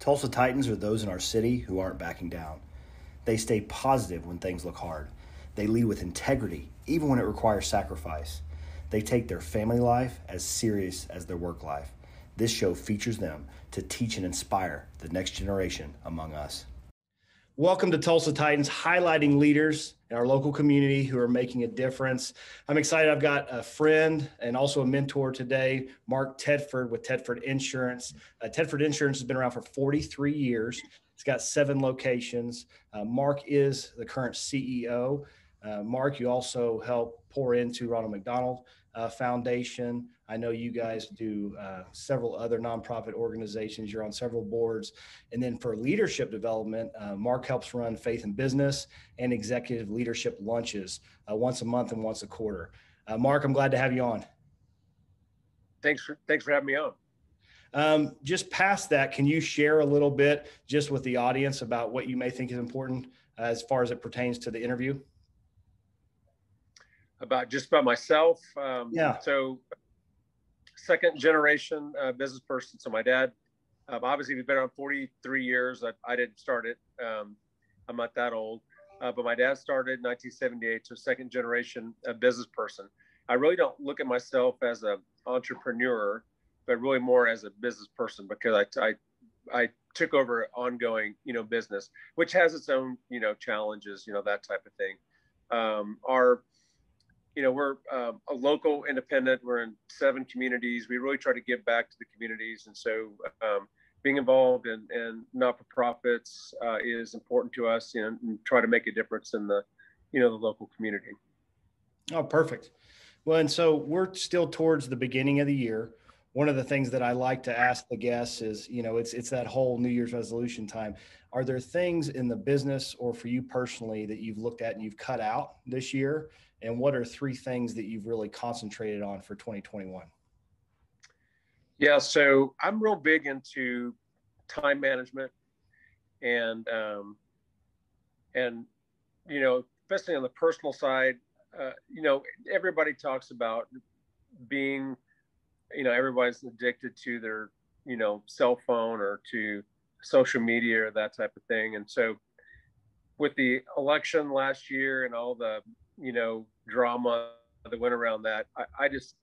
Tulsa Titans are those in our city who aren't backing down. They stay positive when things look hard. They lead with integrity, even when it requires sacrifice. They take their family life as serious as their work life. This show features them to teach and inspire the next generation among us. Welcome to Tulsa Titans, highlighting leaders in our local community who are making a difference. I'm excited. I've got a friend and also a mentor today, Mark Tedford with Tedford Insurance. Uh, Tedford Insurance has been around for 43 years. It's got seven locations. Uh, Mark is the current CEO. Uh, Mark, you also help pour into Ronald McDonald uh, Foundation. I know you guys do uh, several other nonprofit organizations. You're on several boards. And then for leadership development, uh, Mark helps run Faith and Business and executive leadership lunches uh, once a month and once a quarter. Uh, Mark, I'm glad to have you on. Thanks for thanks for having me on. Um, just past that, can you share a little bit just with the audience about what you may think is important as far as it pertains to the interview? about just about myself. Um, yeah. So, second generation uh, business person. So my dad, um, obviously, we've been around 43 years. I, I didn't start it. Um, I'm not that old, uh, but my dad started in 1978. So second generation uh, business person. I really don't look at myself as an entrepreneur, but really more as a business person because I, I, I took over ongoing, you know, business, which has its own, you know, challenges, you know, that type of thing. Um, our you know, we're um, a local independent. We're in seven communities. We really try to give back to the communities, and so um, being involved in, in not-for-profits uh, is important to us, you know, and try to make a difference in the, you know, the local community. Oh, perfect. Well, and so we're still towards the beginning of the year. One of the things that I like to ask the guests is, you know, it's it's that whole New Year's resolution time. Are there things in the business or for you personally that you've looked at and you've cut out this year and what are three things that you've really concentrated on for 2021 yeah so i'm real big into time management and um, and you know especially on the personal side uh, you know everybody talks about being you know everybody's addicted to their you know cell phone or to social media or that type of thing. And so with the election last year and all the you know drama that went around that i, I just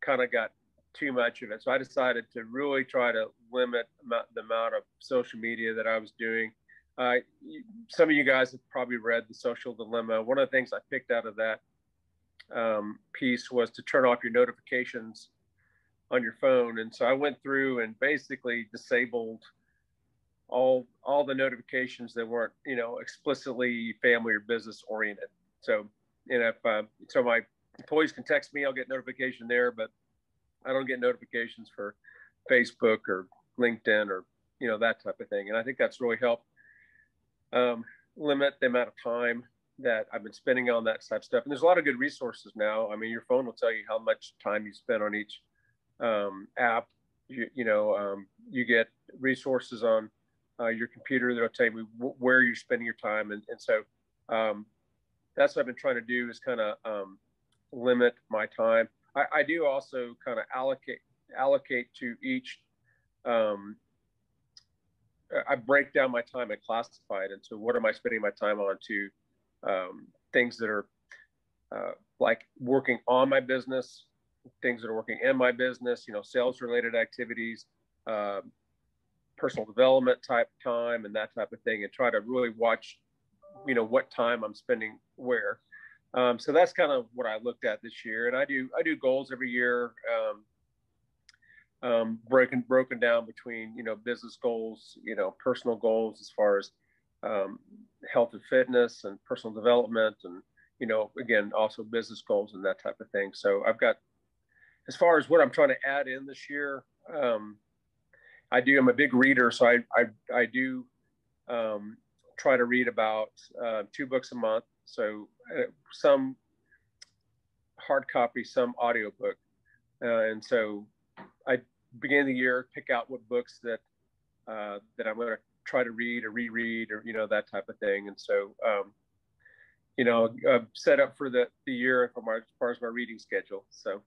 kind of got too much of it. So i decided to really try to limit the amount of social media that i was doing. Uh, some of you guys have probably read the social dilemma. One of the things i picked out of that um, piece was to turn off your notifications on your phone and so i went through and basically disabled all all the notifications that weren't you know explicitly family or business oriented so know, if uh, so my employees can text me, I'll get notification there, but I don't get notifications for Facebook or LinkedIn or you know that type of thing. And I think that's really helped um, limit the amount of time that I've been spending on that type of stuff. And there's a lot of good resources now. I mean, your phone will tell you how much time you spend on each um, app. You, you know, um, you get resources on uh, your computer that'll tell you where you're spending your time. And, and so um, that's what I've been trying to do is kind of um, limit my time. I, I do also kind of allocate allocate to each. Um, I break down my time and classify it into what am I spending my time on to um, things that are uh, like working on my business, things that are working in my business, you know, sales related activities, uh, personal development type time, and that type of thing, and try to really watch you know what time I'm spending where. Um, so that's kind of what I looked at this year, and I do I do goals every year, um, um, broken broken down between you know business goals, you know personal goals as far as um, health and fitness and personal development, and you know again also business goals and that type of thing. So I've got as far as what I'm trying to add in this year, um, I do. I'm a big reader, so I I, I do um, try to read about uh, two books a month. So uh, some hard copy, some audiobook. Uh, and so I begin the year, pick out what books that uh, that I'm going to try to read or reread or you know that type of thing. And so um, you know uh, set up for the the year as far as my reading schedule. So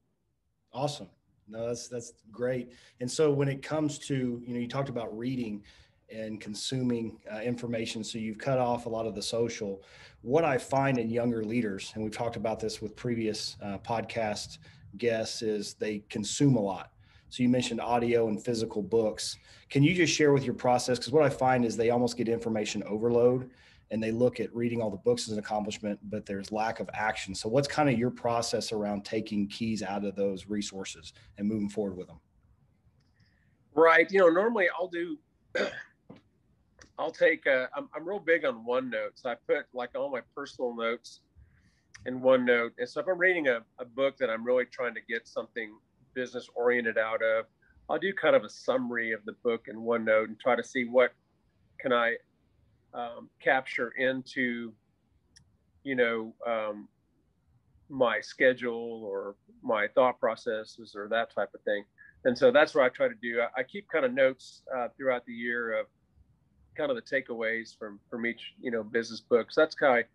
awesome. No, that's that's great. And so when it comes to you know you talked about reading and consuming uh, information. So you've cut off a lot of the social. What I find in younger leaders, and we've talked about this with previous uh, podcast guests, is they consume a lot. So you mentioned audio and physical books. Can you just share with your process? Because what I find is they almost get information overload and they look at reading all the books as an accomplishment, but there's lack of action. So what's kind of your process around taking keys out of those resources and moving forward with them? Right. You know, normally I'll do I'll take. A, I'm, I'm real big on OneNote, so I put like all my personal notes in OneNote. And so if I'm reading a, a book that I'm really trying to get something business oriented out of, I'll do kind of a summary of the book in OneNote and try to see what can I um, capture into, you know, um, my schedule or my thought processes or that type of thing. And so that's what I try to do. I, I keep kind of notes uh, throughout the year of kind of the takeaways from from each you know business book. So that's kind of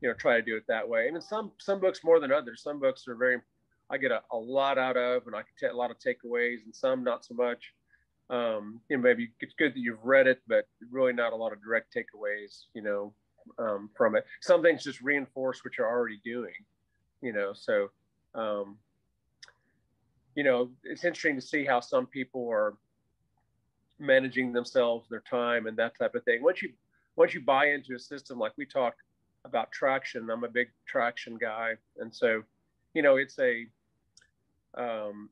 you know try to do it that way. I mean, some some books more than others. Some books are very I get a, a lot out of, and I can take a lot of takeaways, and some not so much. Um, you know, maybe it's good that you've read it, but really not a lot of direct takeaways. You know, um, from it. Some things just reinforce what you're already doing. You know, so um, you know it's interesting to see how some people are managing themselves, their time, and that type of thing. Once you once you buy into a system like we talk about traction, I'm a big traction guy, and so you know it's a um,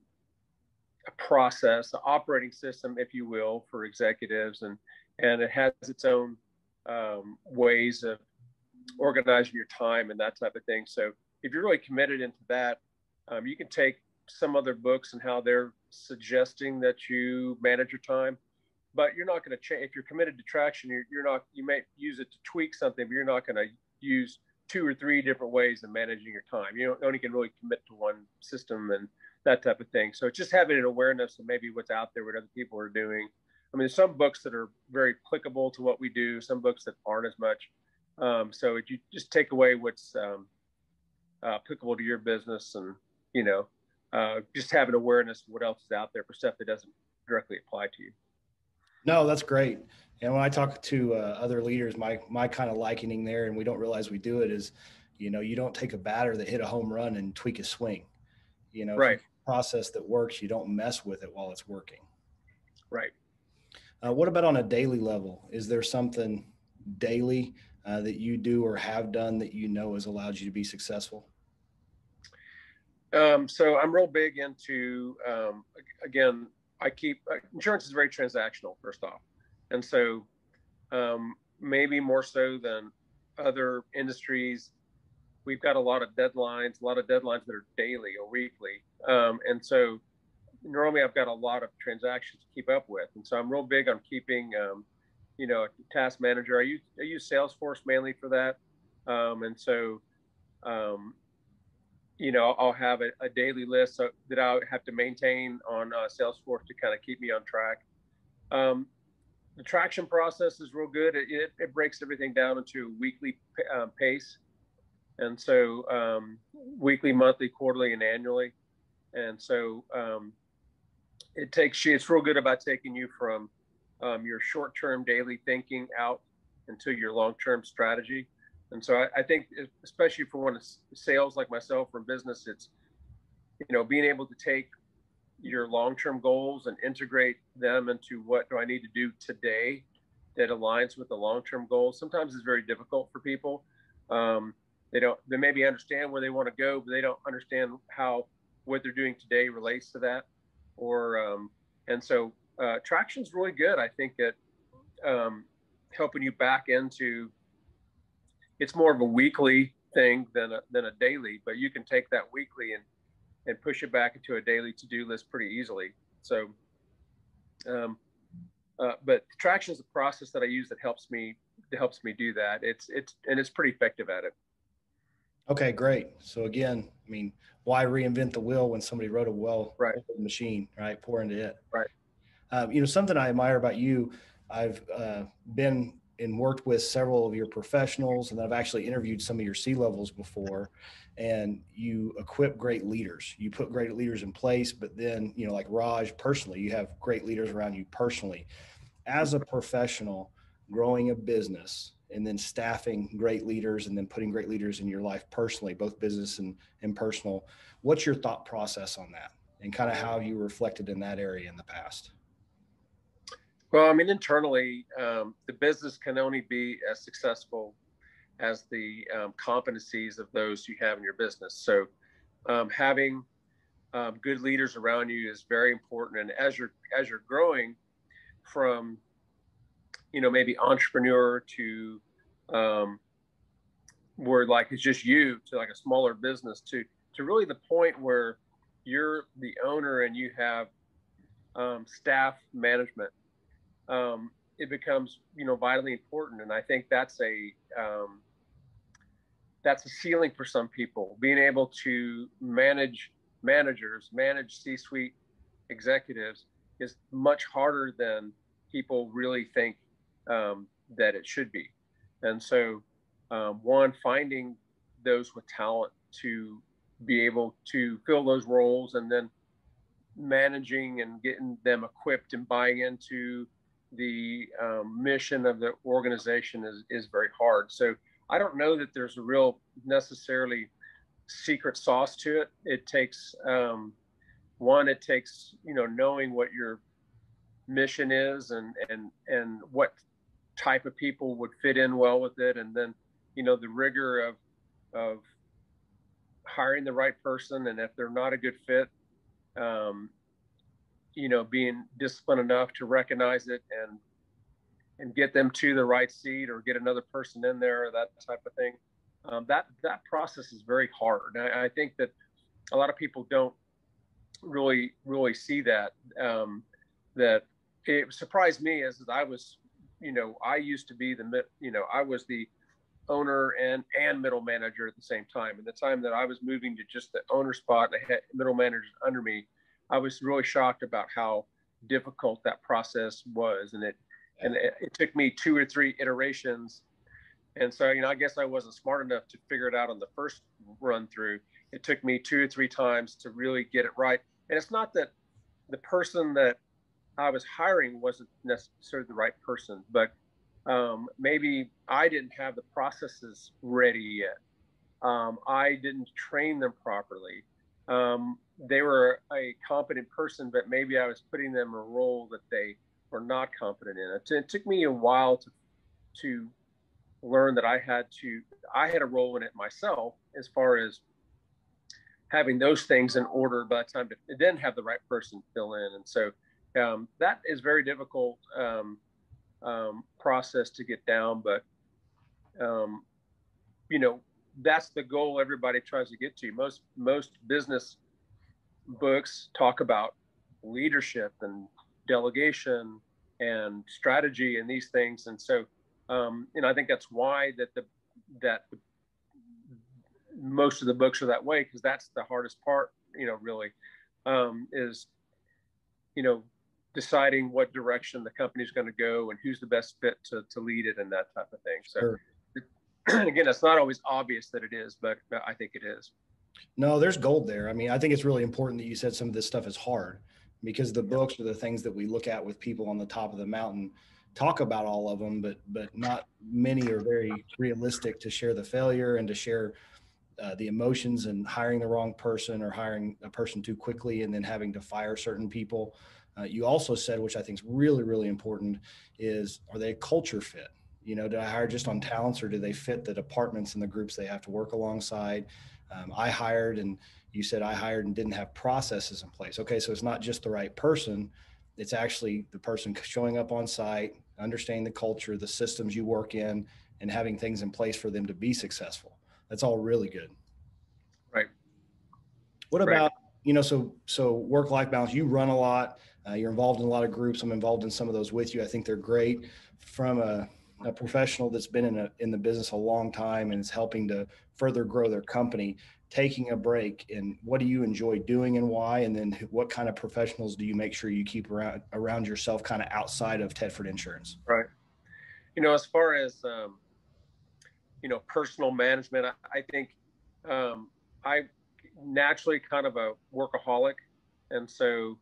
a process, an operating system, if you will, for executives, and and it has its own um, ways of organizing your time and that type of thing. So if you're really committed into that, um, you can take some other books and how they're suggesting that you manage your time but you're not going to change if you're committed to traction you're, you're not you may use it to tweak something but you're not going to use two or three different ways of managing your time you only can really commit to one system and that type of thing so just having an awareness of maybe what's out there what other people are doing i mean there's some books that are very applicable to what we do some books that aren't as much um, so you just take away what's um, uh, applicable to your business and you know uh, just have an awareness of what else is out there for stuff that doesn't directly apply to you no, that's great. And when I talk to uh, other leaders, my my kind of likening there, and we don't realize we do it, is, you know, you don't take a batter that hit a home run and tweak a swing. You know, right. Process that works, you don't mess with it while it's working. Right. Uh, what about on a daily level? Is there something daily uh, that you do or have done that you know has allowed you to be successful? Um, so I'm real big into um, again I keep uh, insurance is very transactional, first off, and so um, maybe more so than other industries, we've got a lot of deadlines, a lot of deadlines that are daily or weekly, um, and so normally I've got a lot of transactions to keep up with, and so I'm real big on keeping, um, you know, a task manager. I use I use Salesforce mainly for that, um, and so um, you know, I'll have a, a daily list so, that I have to maintain on uh, Salesforce to kind of keep me on track. Um, the traction process is real good. It, it, it breaks everything down into weekly uh, pace. And so um, weekly, monthly, quarterly, and annually. And so um, it takes you, it's real good about taking you from um, your short term daily thinking out into your long term strategy. And so I, I think, especially for one of sales like myself from business, it's you know being able to take your long-term goals and integrate them into what do I need to do today that aligns with the long-term goals. Sometimes it's very difficult for people. Um, they don't they maybe understand where they want to go, but they don't understand how what they're doing today relates to that. Or um, and so uh, traction's really good. I think at um, helping you back into it's more of a weekly thing than a, than a daily, but you can take that weekly and, and push it back into a daily to-do list pretty easily. So, um, uh, but traction is a process that I use that helps me that helps me do that. It's it's and it's pretty effective at it. Okay, great. So again, I mean, why reinvent the wheel when somebody wrote a well right. machine, right? Pour into it. Right. Um, you know, something I admire about you. I've uh, been and worked with several of your professionals and I've actually interviewed some of your C levels before and you equip great leaders. You put great leaders in place, but then, you know, like Raj personally, you have great leaders around you personally. as a professional growing a business and then staffing great leaders and then putting great leaders in your life personally, both business and, and personal. What's your thought process on that and kind of how you reflected in that area in the past? Well, I mean, internally, um, the business can only be as successful as the um, competencies of those you have in your business. So, um, having um, good leaders around you is very important. And as you're as you're growing from, you know, maybe entrepreneur to um, where like it's just you to like a smaller business to to really the point where you're the owner and you have um, staff management um, it becomes you know vitally important. And i think that's a um, that's a ceiling for some people being able to manage managers manage c-suite executives is much harder than people really think um, that it should be and so um, one finding those with talent to be able to fill those roles and then managing and getting them equipped and buying into the um, mission of the organization is is very hard. So I don't know that there's a real necessarily secret sauce to it. It takes um, one, it takes you know knowing what your mission is and and and what type of people would fit in well with it, and then you know the rigor of of hiring the right person, and if they're not a good fit, um, you know, being disciplined enough to recognize it and and get them to the right seat or get another person in there, that type of thing. Um, that that process is very hard. I, I, think that a lot of people don't really really see that. Um, that it surprised me as I was, you know, I used to be the, you know, I was the owner and and middle manager at the same time. And the time that I was moving to just the owner spot, and I had middle managers under me I was really shocked about how difficult that process was, and it and it, it, took me two or three iterations. And so, you know, I guess I wasn't smart enough to figure it out on the first run through. It took me two or three times to really get it right. And it's not that the person that I was hiring wasn't necessarily the right person, but um, maybe I didn't have the processes ready yet. Um, I didn't train them properly. Um, they were a competent person, but maybe I was putting them in a role that they were not competent in. It, it took me a while to to learn that I had to I had a role in it myself as far as having those things in order by the time it didn't have the right person fill in, and so um, that is very difficult um, um, process to get down. But um, you know that's the goal everybody tries to get to. Most most business books talk about leadership and delegation and strategy and these things. And so, um, and I think that's why that the that the, most of the books are that way because that's the hardest part. You know, really um, is you know deciding what direction the company's going to go and who's the best fit to, to lead it and that type of thing. So. Sure. Again, it's not always obvious that it is, but I think it is. No, there's gold there. I mean, I think it's really important that you said some of this stuff is hard because the books are the things that we look at with people on the top of the mountain talk about all of them, but but not many are very realistic to share the failure and to share uh, the emotions and hiring the wrong person or hiring a person too quickly and then having to fire certain people. Uh, you also said, which I think is really really important, is are they a culture fit? You know, do I hire just on talents or do they fit the departments and the groups they have to work alongside? Um, I hired, and you said I hired and didn't have processes in place. Okay, so it's not just the right person; it's actually the person showing up on site, understanding the culture, the systems you work in, and having things in place for them to be successful. That's all really good. Right. What about right. You know? So so work life balance. You run a lot. Uh, you're involved in a lot of groups. I'm involved in some of those with you. I think they're great. From a a professional that's been in a, in the business a long time and is helping to further grow their company taking a break and what do you enjoy doing and why and then what kind of professionals do you make sure you keep around around yourself kind of outside of tedford insurance right you know as far as um, you know personal management i, I think um, i naturally kind of a workaholic and so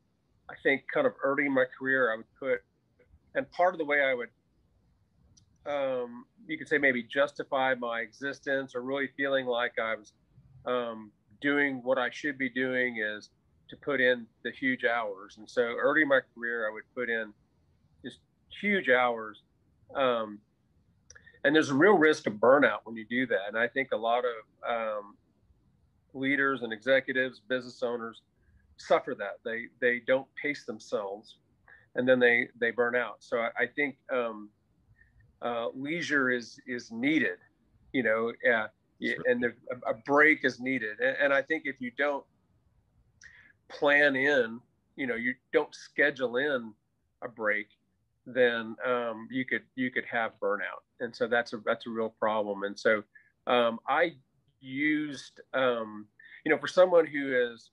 i think kind of early in my career i would put and part of the way I would, um, you could say maybe justify my existence or really feeling like I was um, doing what I should be doing is to put in the huge hours. And so early in my career, I would put in just huge hours. Um, and there's a real risk of burnout when you do that. And I think a lot of um, leaders and executives, business owners suffer that. They they don't pace themselves, and then they they burn out. So I, I think um, uh, leisure is is needed. You know, uh, and the, a break is needed. And, and I think if you don't plan in, you know, you don't schedule in a break, then um, you could you could have burnout, and so that's a that's a real problem. And so um, I used, um, you know, for someone who is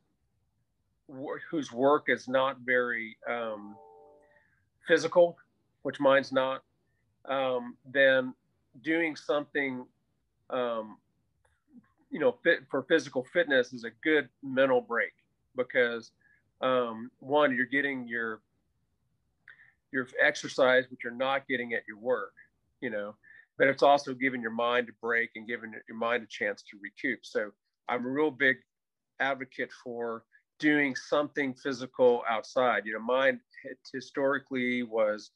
whose work is not very um, physical, which mine's not, um, then doing something, um, you know, fit for physical fitness is a good mental break because um, one, you're getting your your exercise, which you're not getting at your work, you know, but it's also giving your mind a break and giving your mind a chance to recoup. So I'm a real big advocate for doing something physical outside. You know, mine historically was,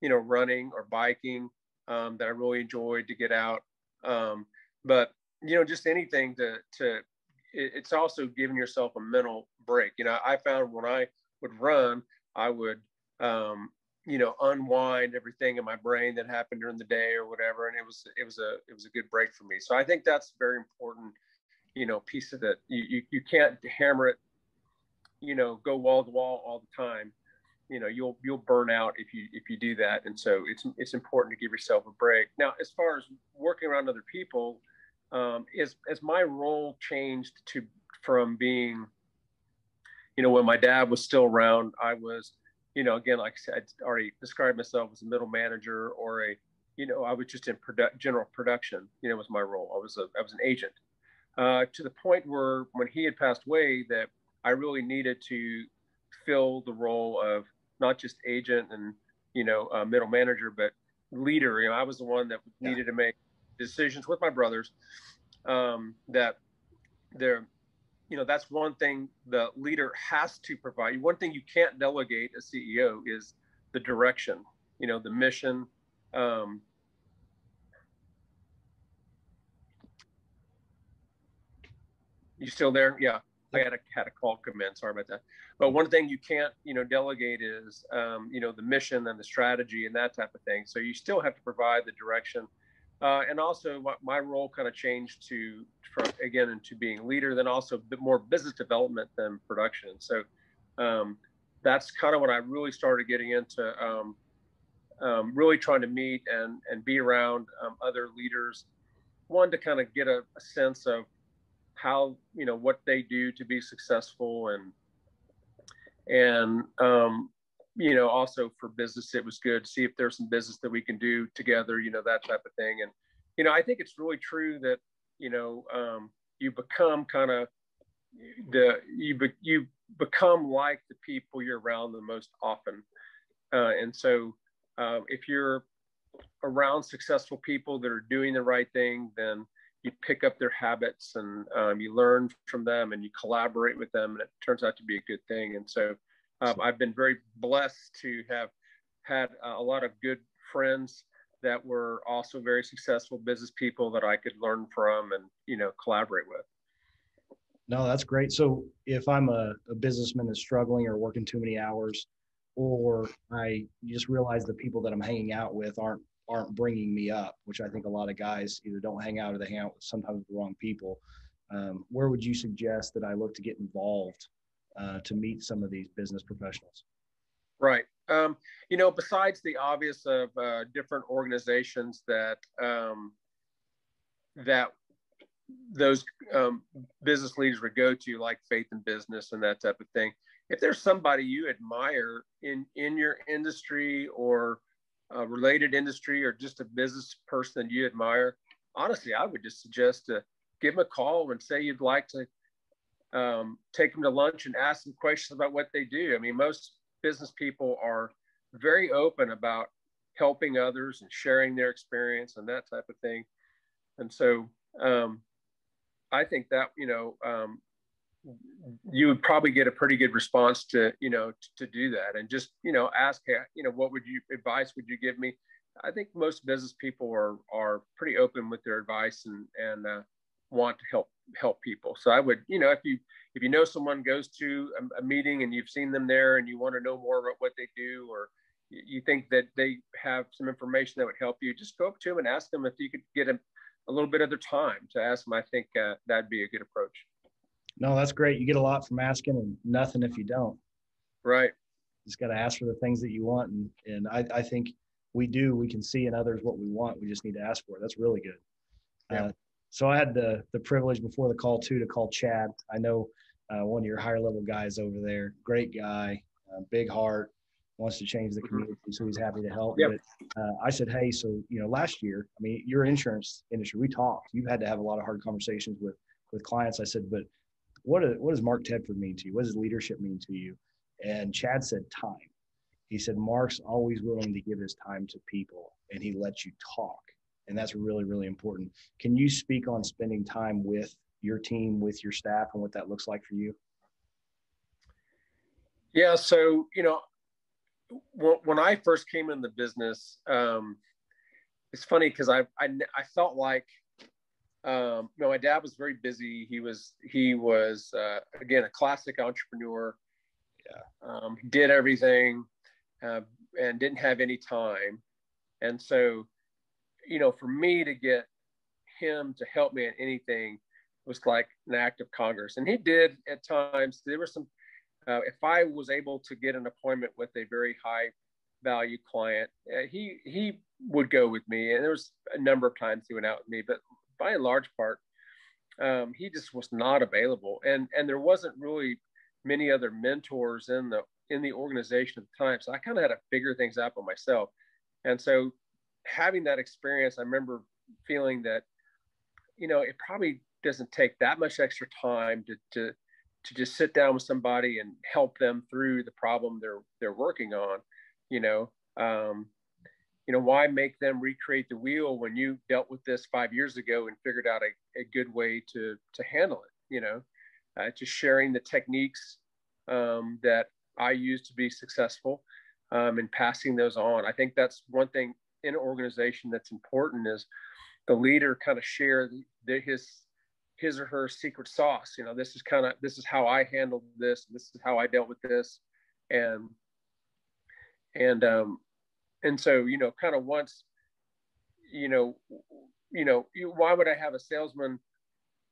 you know, running or biking um, that I really enjoyed to get out. Um, but you know, just anything to to. It's also giving yourself a mental break. You know, I found when I would run, I would, um, you know, unwind everything in my brain that happened during the day or whatever, and it was it was a it was a good break for me. So I think that's very important. You know, piece of it. You you, you can't hammer it you know go wall to wall all the time you know you'll you'll burn out if you if you do that and so it's it's important to give yourself a break now as far as working around other people um, as as my role changed to from being you know when my dad was still around i was you know again like i said i already described myself as a middle manager or a you know i was just in produ- general production you know was my role i was a i was an agent uh, to the point where when he had passed away that I really needed to fill the role of not just agent and you know uh, middle manager, but leader. You know, I was the one that yeah. needed to make decisions with my brothers. Um, that there, you know, that's one thing the leader has to provide. One thing you can't delegate a CEO is the direction. You know, the mission. Um, you still there? Yeah. I had a had a call come in. Sorry about that. But one thing you can't, you know, delegate is, um, you know, the mission and the strategy and that type of thing. So you still have to provide the direction. Uh, and also, my role kind of changed to, from again, into being leader, then also a bit more business development than production. So um, that's kind of when I really started getting into um, um, really trying to meet and and be around um, other leaders. One to kind of get a, a sense of how you know what they do to be successful and and um, you know also for business it was good to see if there's some business that we can do together you know that type of thing. And you know i think it's really true that you know um, you become kind of the you be, you become like the people you're around the most often. Uh, and so uh, if you're around successful people that are doing the right thing then you pick up their habits and um, you learn from them and you collaborate with them and it turns out to be a good thing. And so um, i've been very blessed to have had a lot of good friends that were also very successful business people that i could learn from and you know collaborate with no that's great so if i'm a, a businessman that's struggling or working too many hours or i just realize the people that i'm hanging out with aren't aren't bringing me up, which I think a lot of guys either don't hang out or they hang out with sometimes the wrong people. Um, where would you suggest that I look to get involved uh, to meet some of these business professionals? Right. Um, you know, besides the obvious of uh, different organizations that um, that those um, business leaders would go to, like Faith in Business and that type of thing. If there's somebody you admire in in your industry or a related industry or just a business person you admire, honestly, I would just suggest to give them a call and say you'd like to um, take them to lunch and ask them questions about what they do. I mean, most business people are very open about helping others and sharing their experience and that type of thing. And so um, I think that, you know, um, you would probably get a pretty good response to, you know, to, to do that and just, you know, ask, you know, what would you advice would you give me? I think most business people are, are pretty open with their advice and, and uh, want to help, help people. So I would, you know, if you, if you know someone goes to a, a meeting and you've seen them there and you want to know more about what they do or, you think that they have some information that would help you, just go up to them and ask them if you could get a, a little bit of their time to ask them. I think uh, that'd be a good approach. No, that's great. You get a lot from asking and nothing if you don't. Right. just got to ask for the things that you want. And, and I, I think we do, we can see in others what we want. We just need to ask for it. That's really good. Yeah. Uh, so I had the, the privilege before the call too, to call Chad. I know uh, one of your higher level guys over there, great guy, uh, big heart, wants to change the mm-hmm. community, so he's happy to help. Yep. But uh, I said, hey, so you know, last year, I mean, your insurance industry, we talked. You've had to have a lot of hard conversations with with clients. I said, but what what does Mark Tedford mean to you? What does leadership mean to you? And Chad said, time. He said, Mark's always willing to give his time to people, and he lets you talk, and that's really really important. Can you speak on spending time with your team, with your staff, and what that looks like for you? Yeah, so you know, when I first came in the business, um, it's funny because I, I, I felt like um, you know my dad was very busy. He was he was uh, again a classic entrepreneur. Yeah, um, did everything uh, and didn't have any time, and so you know for me to get him to help me in anything was like an act of Congress, and he did at times. There were some uh, if I was able to get an appointment with a very high value client, uh, he he would go with me, and there was a number of times he went out with me, but by and large part, um, he just was not available, and and there wasn't really many other mentors in the in the organization at the time, so I kind of had to figure things out by myself, and so having that experience, I remember feeling that, you know, it probably doesn't take that much extra time to to to just sit down with somebody and help them through the problem they're they're working on you know? Um, you know why make them recreate the wheel when you dealt with this five years ago and figured out a, a good way to to handle it you know? Uh, just sharing the techniques um, that i use to be successful um, and passing those on. I think that's one thing in an organization that's important is the leader kind of share the, his his or her secret sauce. You know, this is kind of this is how I handled this. This is how I dealt with this, and and um, and so you know, kind of once, you know, you know, why would I have a salesman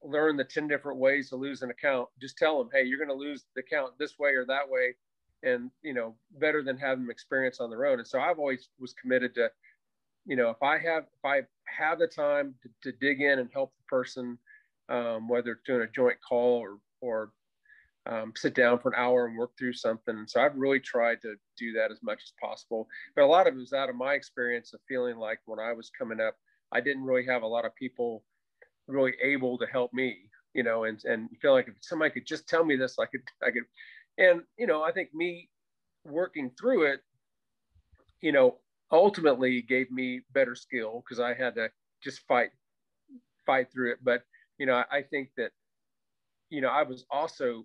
learn the ten different ways to lose an account? Just tell them, hey, you're going to lose the account this way or that way, and you know, better than have them experience on their own. And so I've always was committed to, you know, if I have if I have the time to, to dig in and help the person um, whether it's doing a joint call or or um, sit down for an hour and work through something. So I've really tried to do that as much as possible. But a lot of it was out of my experience of feeling like when I was coming up, I didn't really have a lot of people really able to help me, you know, and and feel like if somebody could just tell me this, I could I could, and you know, I think me working through it, you know, ultimately gave me better skill because I had to just fight fight through it. But you know, I, I think that, you know, I was also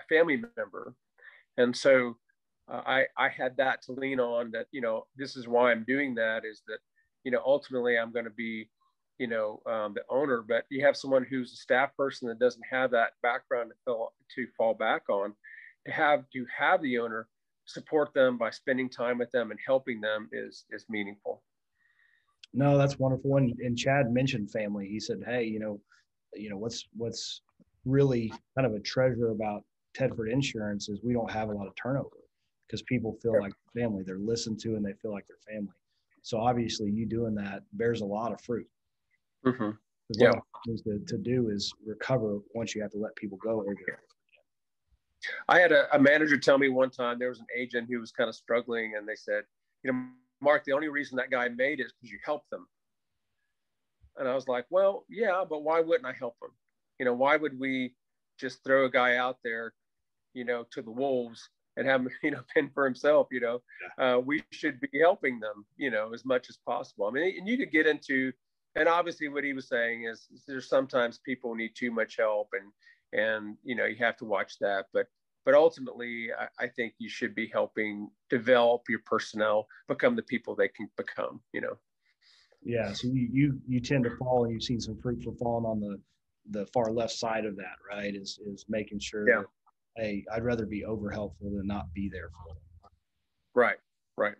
a family member. And so uh, I, I had that to lean on that, you know, this is why I'm doing that is that, you know, ultimately I'm going to be, you know, um, the owner, but you have someone who's a staff person that doesn't have that background to, fill, to fall back on to have, to have the owner support them by spending time with them and helping them is, is meaningful. No, that's wonderful. And, and Chad mentioned family. He said, Hey, you know, you know what's what's really kind of a treasure about Tedford Insurance is we don't have a lot of turnover because people feel like family. They're listened to and they feel like they're family. So obviously, you doing that bears a lot of fruit. Mm-hmm. Yeah. To, to do is recover once you have to let people go over I had a, a, manager tell me one time there was an agent who was kind of struggling, and they said, "You know, Mark, the only reason that guy made it is because you helped them." And I was like, well, yeah, but why wouldn't I help him? You know, why would we just throw a guy out there, you know, to the wolves and have him, you know, fend for himself, you know, uh, we should be helping them, you know, as much as possible. I mean, and you could get into, and obviously what he was saying is, is there's sometimes people need too much help and, and, you know, you have to watch that, but, but ultimately I, I think you should be helping develop your personnel, become the people they can become, you know? Yeah. So you, you, you tend to fall and you've seen some fruit for falling on the, the far left side of that, right? Is, is making sure yeah. that hey, I'd rather be over helpful than not be there for them. Right, right.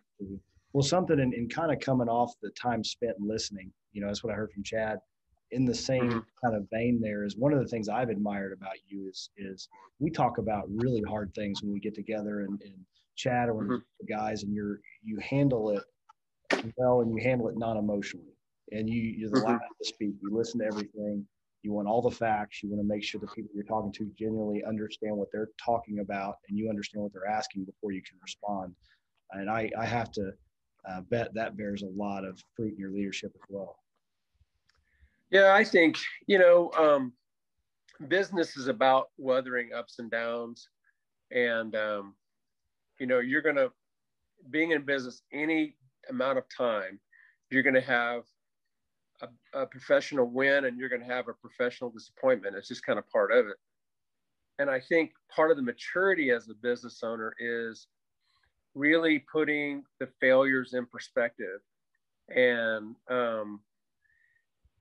Well, something in, in kind of coming off the time spent listening, you know, that's what I heard from Chad. In the same mm-hmm. kind of vein, there is one of the things I've admired about you is is we talk about really hard things when we get together and, and chat or mm-hmm. the guys, and you're you handle it well and you handle it non emotionally, and you you're the mm-hmm. last to speak. You listen to everything, you want all the facts. You want to make sure the people you're talking to genuinely understand what they're talking about and you understand what they're asking before you can respond. And I, I have to uh, bet that bears a lot of fruit in your leadership as well. Yeah, I think, you know, um, business is about weathering ups and downs. And, um, you know, you're going to, being in business any amount of time, you're going to have a, a professional win and you're going to have a professional disappointment. It's just kind of part of it. And I think part of the maturity as a business owner is really putting the failures in perspective. And, um,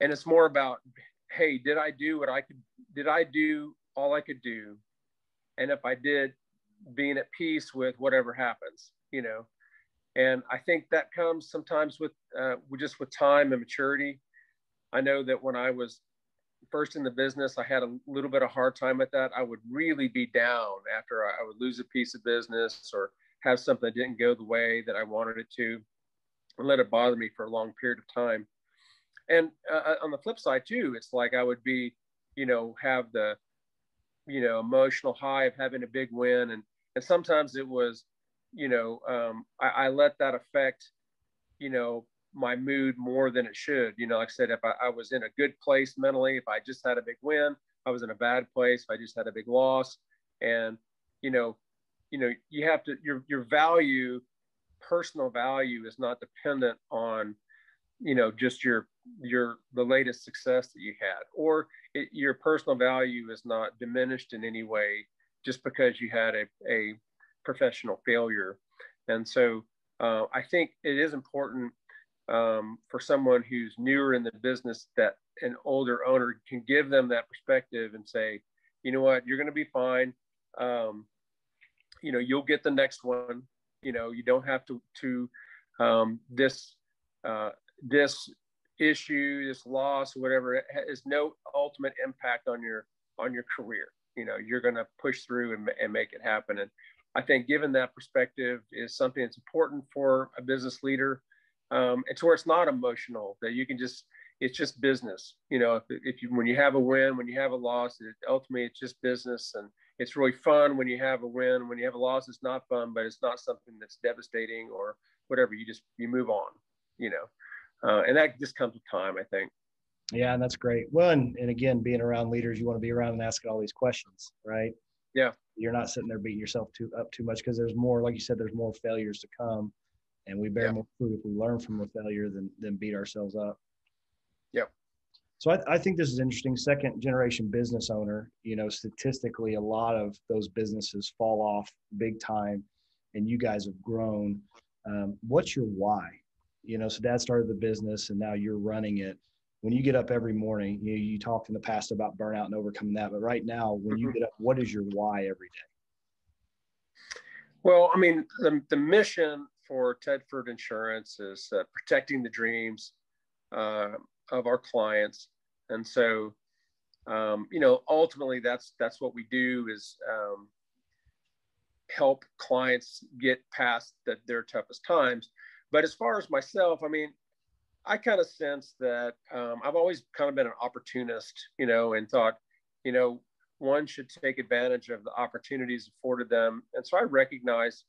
and it's more about, hey, did I do what I could, did I do all I could do? And if I did, being at peace with whatever happens, you know, and I think that comes sometimes with, uh, just with time and maturity. I know that when I was first in the business, I had a little bit of hard time with that. I would really be down after I would lose a piece of business or have something that didn't go the way that I wanted it to, and let it bother me for a long period of time. And uh, uh, on the flip side too, it's like I would be, you know, have the, you know, emotional high of having a big win, and and sometimes it was, you know, um, I, I let that affect, you know, my mood more than it should. You know, like I said, if I, I, was in a good place mentally, if I just had a big win, I was in a bad place. If I just had a big loss, and you know, you know, you have to your your value, personal value, is not dependent on, you know, just your your the latest success that you had, or it, your personal value is not diminished in any way just because you had a a professional failure, and so. Uh, I think it is important um, for someone who's newer in the business that an older owner can give them that perspective and say, you know what, you're going to be fine. Um, you know, you'll get the next one. You know, you don't have to to um, this uh, this issue, this loss, whatever. Has no ultimate impact on your on your career. You know, you're going to push through and, and make it happen. And I think, given that perspective, is something that's important for a business leader um, it's where it's not emotional that you can just it's just business you know if, if you when you have a win when you have a loss it, ultimately it's just business and it's really fun when you have a win when you have a loss it's not fun but it's not something that's devastating or whatever you just you move on you know uh, and that just comes with time i think yeah and that's great well and, and again being around leaders you want to be around and asking all these questions right yeah you're not sitting there beating yourself too up too much because there's more like you said there's more failures to come and we bear yeah. more fruit if we learn from the failure than than beat ourselves up. Yep. So I, I think this is interesting. Second generation business owner, you know, statistically, a lot of those businesses fall off big time, and you guys have grown. Um, what's your why? You know, so dad started the business, and now you're running it. When you get up every morning, you you talked in the past about burnout and overcoming that, but right now, when you mm-hmm. get up, what is your why every day? Well, I mean, the, the mission for Tedford Insurance is uh, protecting the dreams uh, of our clients, and so um, you know ultimately that's that's what we do is um, help clients get past the, their toughest times. But as far as myself, I mean, I kind of sense that um, I've always kind of been an opportunist, you know, and thought, you know, one should take advantage of the opportunities afforded them. And so I recognize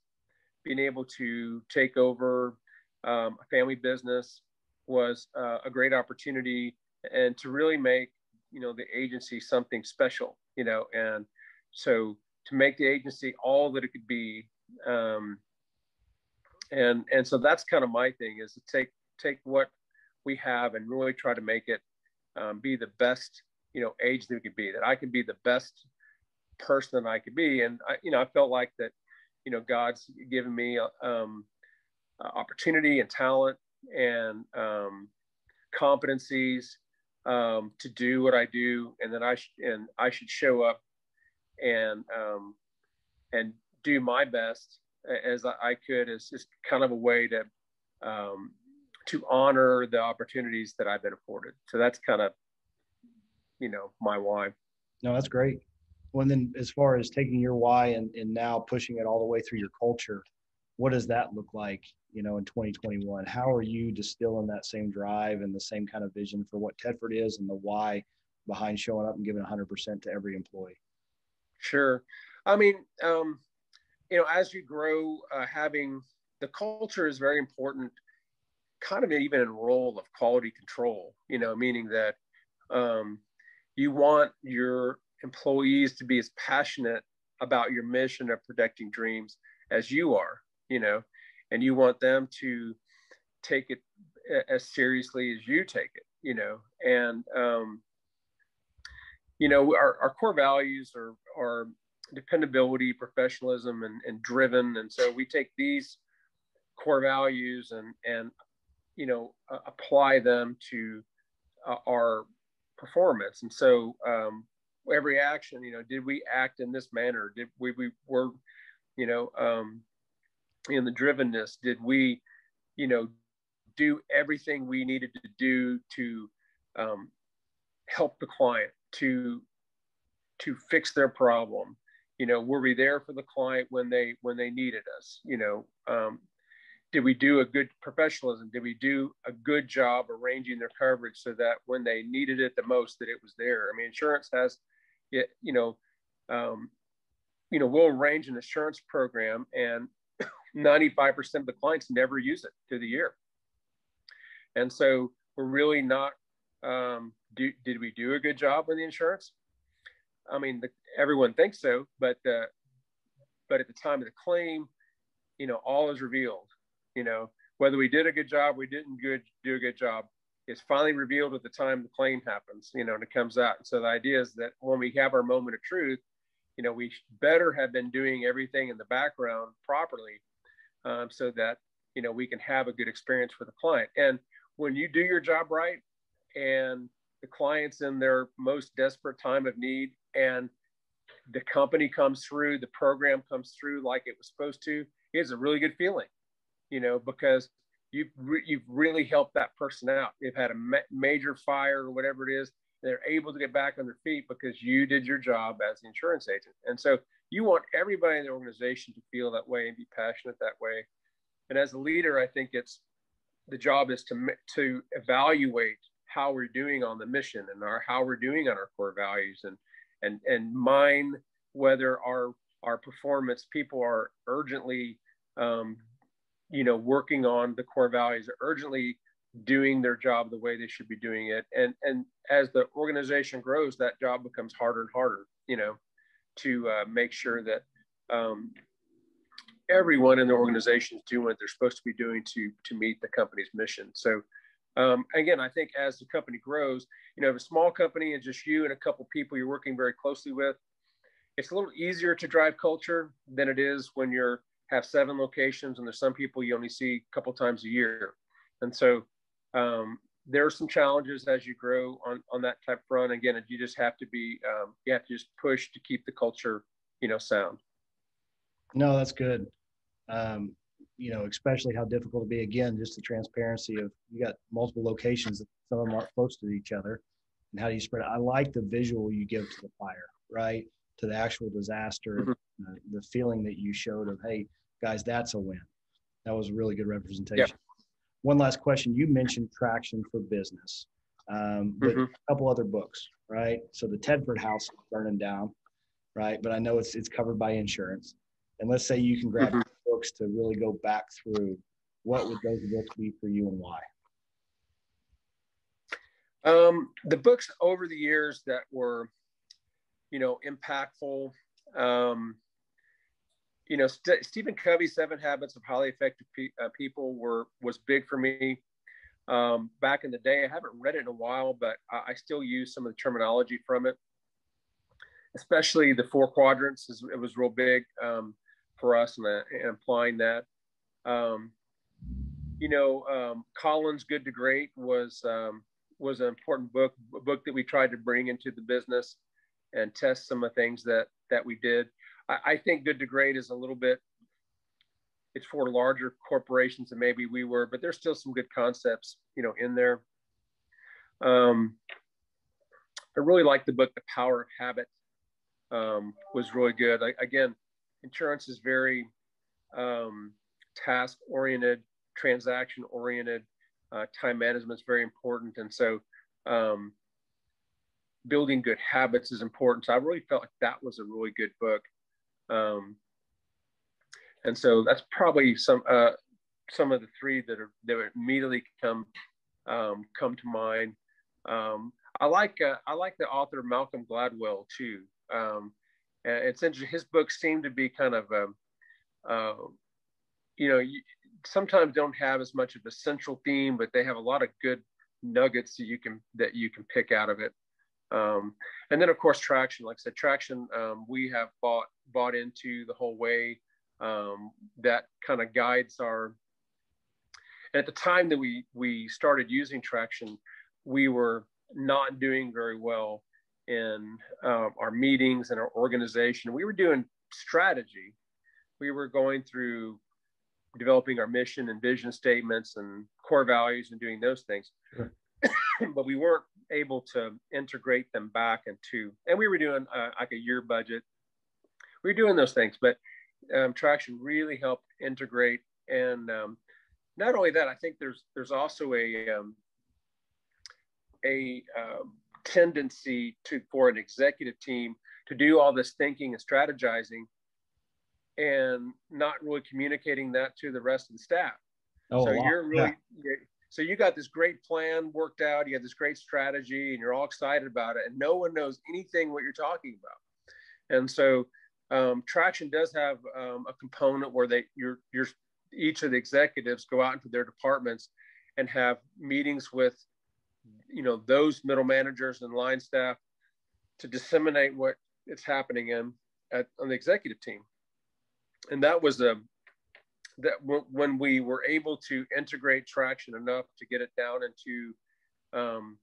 being able to take over um, a family business was uh, a great opportunity and to really make you know the agency something special you know and so to make the agency all that it could be Um, and and so that's kind of my thing is to take take what we have and really try to make it um, be the best you know age that we could be that i can be the best person that i could be. And i you know i felt like that you know god's given me um, opportunity and talent and um, competencies um, to do what i do and that i and i should show up and um, and do my best as I could as just kind of a way to um, to honor the opportunities that I've been afforded. So that's kind of you know my why. No, that's great. Well, then as far as taking your why and, and now pushing it all the way through your culture, what does that look like, you know, in 2021? How are you distilling that same drive and the same kind of vision for what Tedford is and the why behind showing up and giving 100% to every employee? Sure. I mean, um, you know, as you grow, uh, having the culture is very important, kind of even in role of quality control, you know, meaning that um, you want your employees to be as passionate about your mission of protecting dreams as you are, you know, and you want them to take it as seriously as you take it, you know, and, um, you know, our, our core values are, are dependability, professionalism, and, and driven. And so we take these core values and, and you know, uh, apply them to uh, our performance. And so um, every action, you know, did we act in this manner? Did we, we were, you know, um, in the drivenness, did we, you know, do everything we needed to do to um, help the client to to fix their problem you know were we there for the client when they when they needed us you know um, did we do a good professionalism? Did we do a good job arranging their coverage so that when they needed it the most that it was there? I mean insurance has it you know um, you know we'll arrange an insurance program and 95% of the clients never use it through the year. And so we're really not um, do, did we do a good job with the insurance I mean, the, everyone thinks so, but uh, but at the time of the claim, you know, all is revealed. You know, whether we did a good job, we didn't good do a good job, is finally revealed at the time the claim happens. You know, and it comes out. so the idea is that when we have our moment of truth, you know, we better have been doing everything in the background properly, um, so that you know we can have a good experience for the client. And when you do your job right, and the client's in their most desperate time of need and the company comes through, the program comes through like it was supposed to, it's a really good feeling, you know, because you've, re- you've really helped that person out. They've had a ma- major fire or whatever it is. They're able to get back on their feet because you did your job as the insurance agent. And so you want everybody in the organization to feel that way and be passionate that way. And as a leader, I think it's the job is to, to evaluate how we're doing on the mission and our, how we're doing on our core values and, and and mine whether our our performance people are urgently um, you know working on the core values urgently doing their job the way they should be doing it. And and as the organization grows that job becomes harder and harder you know to uh, make sure that um, everyone in the organization is doing what they're supposed to be doing to to meet the company's mission. So um, again, I think as the company grows, you know, if a small company and just you and a couple people you're working very closely with, it's a little easier to drive culture than it is when you're have seven locations and there's some people you only see a couple times a year. And so um, there are some challenges as you grow on, on that type front. Again, you just have to be, um, you have to just push to keep the culture, you know, sound. No, that's good. Um, you know, especially how difficult it be again, just the transparency of you got multiple locations that some of them aren't close to each other. And how do you spread it? I like the visual you give to the fire, right? To the actual disaster, mm-hmm. uh, the feeling that you showed of, hey, guys, that's a win. That was a really good representation. Yep. One last question. You mentioned traction for business, um, but mm-hmm. a couple other books, right? So the Tedford House burning down, right? But I know it's it's covered by insurance. And let's say you can grab mm-hmm books to really go back through, what would those books be for you and why? Um, the books over the years that were, you know, impactful. Um, you know, St- Stephen Covey's Seven Habits of Highly Effective Pe- uh, People were was big for me um, back in the day. I haven't read it in a while, but I, I still use some of the terminology from it, especially the four quadrants. Is, it was real big um, for us and, uh, and applying that. Um, you know, um, Collins' Good to Great was um, was an important book, a book that we tried to bring into the business and test some of the things that that we did. I, I think Good to Great is a little bit it's for larger corporations than maybe we were, but there's still some good concepts, you know, in there. Um, I really like the book, The Power of Habit, um, was really good. I, again, insurance is very um, task oriented, transaction oriented. Uh, time management is very important, and so um, building good habits is important. So I really felt like that was a really good book. Um, and so that's probably some uh, some of the three that are that immediately come um, come to mind. Um, I like uh, I like the author Malcolm Gladwell too. It's interesting. His books seem to be kind of, um, uh, you know, you sometimes don't have as much of a central theme, but they have a lot of good nuggets that you can that you can pick out of it. Um, and then of course traction, like I said, traction um, we have bought bought into the whole way um, that kind of guides our and at the time that we we started using traction we were not doing very well in uh, our meetings and our organization. We were doing strategy. We were going through developing our mission and vision statements and core values and doing those things. But we weren't able to integrate them back into and we were doing uh, like a year budget. We were doing those things but um, traction really helped integrate. And um, not only that i think there's there's also a um, a um, tendency to for an executive team to do all this thinking and strategizing and not really communicating that to the rest of the staff oh, so wow. you're really yeah. so you got this great plan worked out you have this great strategy and you're all excited about it and no one knows anything what you're talking about and so um, traction does have um, a component where they you're, you're each of the executives go out into their departments and have meetings with you know those middle managers and line staff to disseminate what it's happening in at, on the executive team and that was a that w- when we were able to integrate traction enough to get it down into um,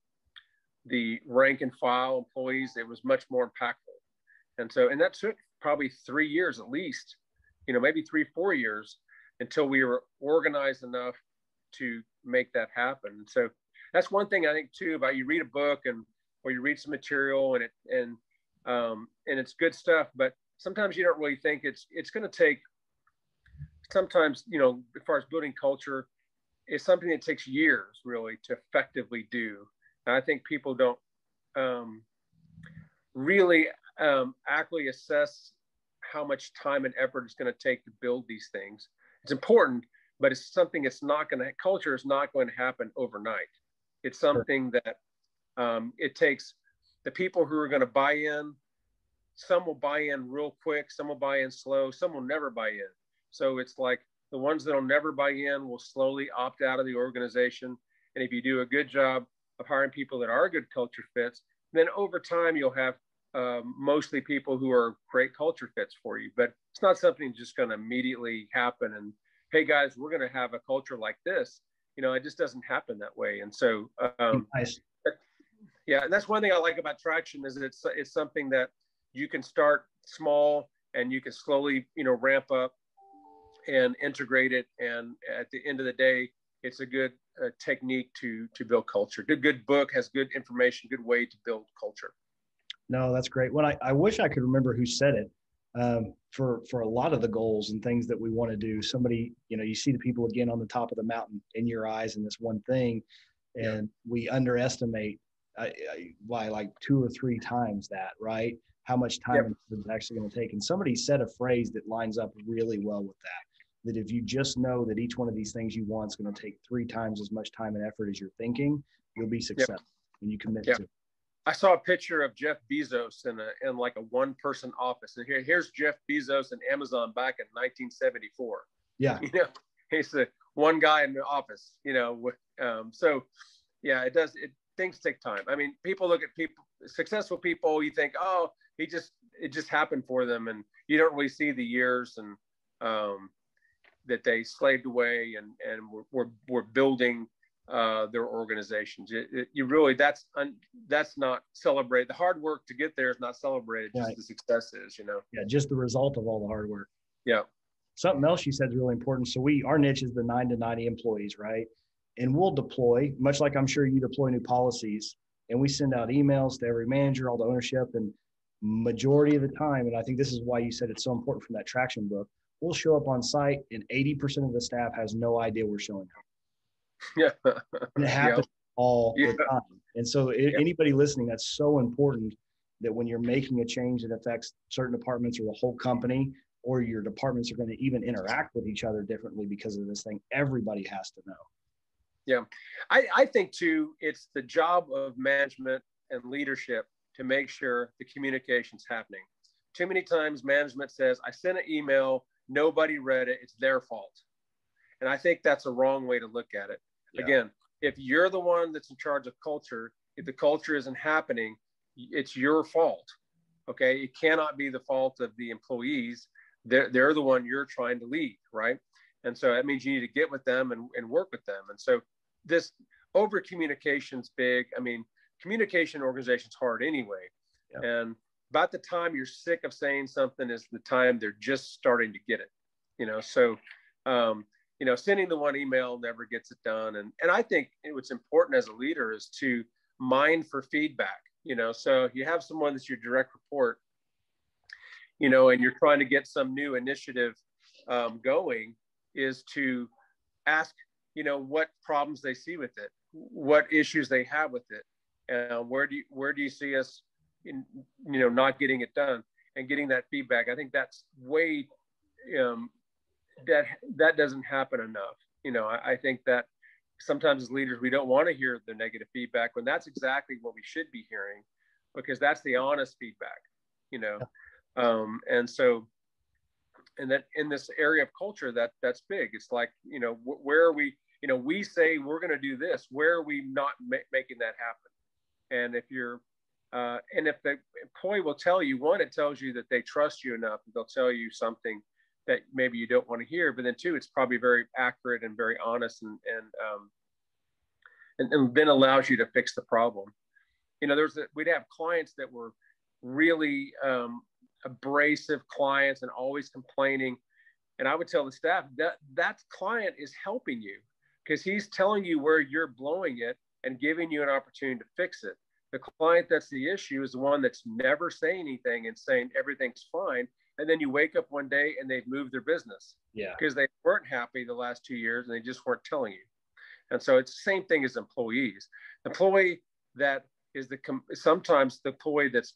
the rank and file employees it was much more impactful and so and that took probably three years at least, you know, maybe three, four years until we were organized enough to make that happen. so that's one thing I think too about you read a book and or you read some material and it and um, and it's good stuff, but sometimes you don't really think it's it's going to take. Sometimes you know, as far as building culture, is something that takes years really to effectively do. And I think people don't um, really um, accurately assess how much time and effort it's going to take to build these things. It's important, but it's something it's not going to, culture is not going to happen overnight. It's something that um, it takes the people who are going to buy in. Some will buy in real quick, some will buy in slow, some will never buy in. So it's like the ones that'll never buy in will slowly opt out of the organization. And if you do a good job of hiring people that are good culture fits, then over time you'll have um, mostly people who are great culture fits for you. But it's not something just going to immediately happen. And hey, guys, we're going to have a culture like this. You know, it just doesn't happen that way. And so, um, nice. yeah, and that's one thing I like about traction is it's it's something that you can start small and you can slowly, you know, ramp up and integrate it. And at the end of the day, it's a good uh, technique to to build culture. Good good book has good information, good way to build culture. No, that's great. Well, I, I wish I could remember who said it. Um, for for a lot of the goals and things that we want to do, somebody, you know, you see the people again on the top of the mountain in your eyes in this one thing, and yeah. we underestimate uh, by like two or three times that, right? How much time yep. it's actually going to take. And somebody said a phrase that lines up really well with that. That if you just know that each one of these things you want is going to take three times as much time and effort as you're thinking, you'll be successful yep. and you commit yep. to. I saw a picture of Jeff Bezos in a in like a one person office, and here here's Jeff Bezos and Amazon back in 1974. Yeah, you know, he's the one guy in the office. You know, um, so yeah, it does. It things take time. I mean, people look at people successful people. You think, oh, he just it just happened for them, and you don't really see the years and um, that they slaved away and and were were, were building uh, their organizations. It, it, you really that's un, that's not celebrate the hard work to get there is not celebrated. Just right. the success is, you know. Yeah, just the result of all the hard work. Yeah. Something else you said is really important. So we our niche is the nine to ninety employees, right? And we'll deploy, much like I'm sure you deploy new policies, and we send out emails to every manager, all the ownership, and majority of the time, and I think this is why you said it's so important from that traction book. We'll show up on site, and 80% of the staff has no idea we're showing up yeah. and it happens all yeah. the time. And so, yeah. anybody listening, that's so important that when you're making a change that affects certain departments or the whole company, or your departments are going to even interact with each other differently because of this thing, everybody has to know. Yeah. I, I think, too, it's the job of management and leadership to make sure the communication's happening. Too many times, management says, I sent an email, nobody read it, it's their fault. And I think that's a wrong way to look at it. Yeah. Again, if you're the one that's in charge of culture, if the culture isn't happening, it's your fault. Okay. It cannot be the fault of the employees. They're, they're the one you're trying to lead, right? And so that means you need to get with them and, and work with them. And so this over communication's big. I mean, communication organization's hard anyway. Yeah. And about the time you're sick of saying something is the time they're just starting to get it. You know, so um, you know, sending the one email never gets it done. And and I think what's important as a leader is to mind for feedback. You know, so you have someone that's your direct report, you know, and you're trying to get some new initiative um, going, is to ask, you know, what problems they see with it, what issues they have with it, and where do you where do you see us, in, you know, not getting it done and getting that feedback. I think that's way um, that that doesn't happen enough. You know, I, I think that sometimes as leaders we don't want to hear the negative feedback when that's exactly what we should be hearing because that's the honest feedback you know? Um, and so and that in this area of culture that that's big. It's like you know wh- where are we you know we say we're going to do this. Where are we not ma- making that happen? And if you're uh, and if the employee will tell you one it tells you that they trust you enough they'll tell you something that maybe you don't want to hear. But then two, it's probably very accurate and very honest and and um, and, and then allows you to fix the problem. You know, there's a, we'd have clients that were really um, abrasive clients and always complaining. And I would tell the staff that that client is helping you because he's telling you where you're blowing it and giving you an opportunity to fix it. The client that's the issue is the one that's never saying anything and saying everything's fine and then you wake up one day and they've moved their business. Yeah. Because they weren't happy the last two years and they just weren't telling you. And so it's the same thing as employees. The employee that is the sometimes the employee that's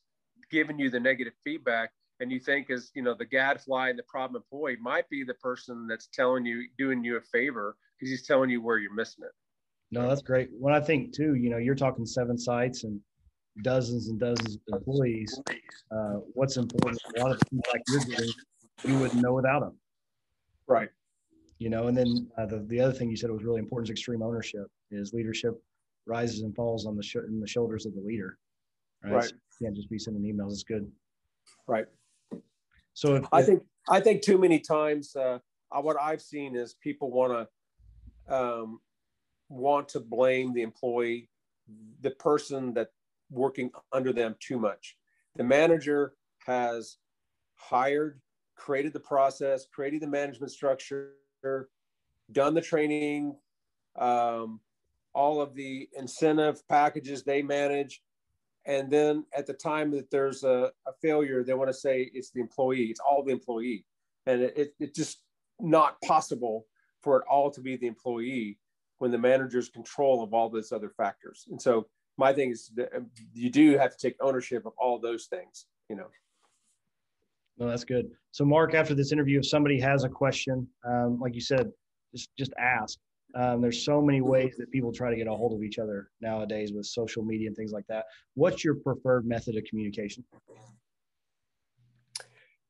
giving you the negative feedback and you think is you know the gadfly and the problem employee might be the person that's telling you doing you a favor because he's telling you where you're missing it. No, that's great. When I think too, you know, you're talking seven sites and dozens and dozens of employees, uh, what's important, a lot of people like you're doing, you wouldn't know without them. Right. You know, and then uh, the, the other thing you said was really important is extreme ownership is leadership rises and falls on the, sh- in the shoulders of the leader. Right. right. So you can't just be sending emails. It's good. Right. So if, I think, I think too many times, uh, what I've seen is people want to, um, want to blame the employee, the person that working under them too much. The manager has hired, created the process, created the management structure, done the training, um, all of the incentive packages they manage. And then at the time that there's a, a failure, they want to say it's the employee, it's all the employee. And it, it, it's just not possible for it all to be the employee when the manager's control of all those other factors. And so my thing is um, you do have to take ownership of all those things, you know. No, that's good. So, Mark, after this interview, if somebody has a question, um, like you said, just just ask. Um, there's so many ways that people try to get a hold of each other nowadays with social media and things like that. What's your preferred method of communication?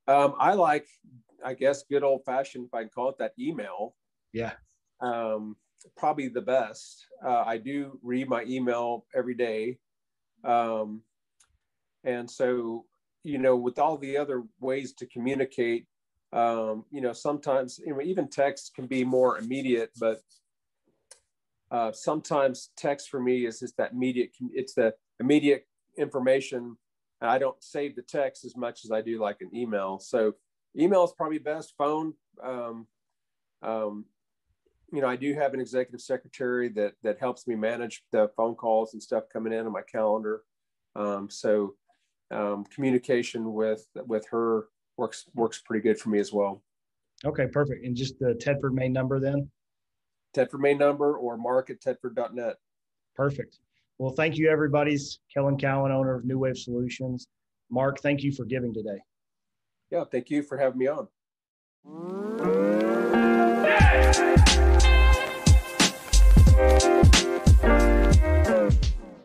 Um, I like, I guess, good old fashioned, if I can call it that, email. Yeah. Um, probably the best. Uh, I do read my email every day. Um, and so, you know, with all the other ways to communicate, um, you know, sometimes you know, even text can be more immediate, but uh, sometimes text for me is just that immediate, it's the immediate information. And I don't save the text as much as I do like an email. So email is probably best. Phone, um, um, you know, I do have an executive secretary that that helps me manage the phone calls and stuff coming in on my calendar. Um, so um, communication with with her works works pretty good for me as well. Okay, perfect. And just the Tedford main number then? Tedford main number or mark at tedford.net. Perfect. Well, thank you, everybody's Kellen Cowan, owner of New Wave Solutions. Mark, thank you for giving today. Yeah, thank you for having me on.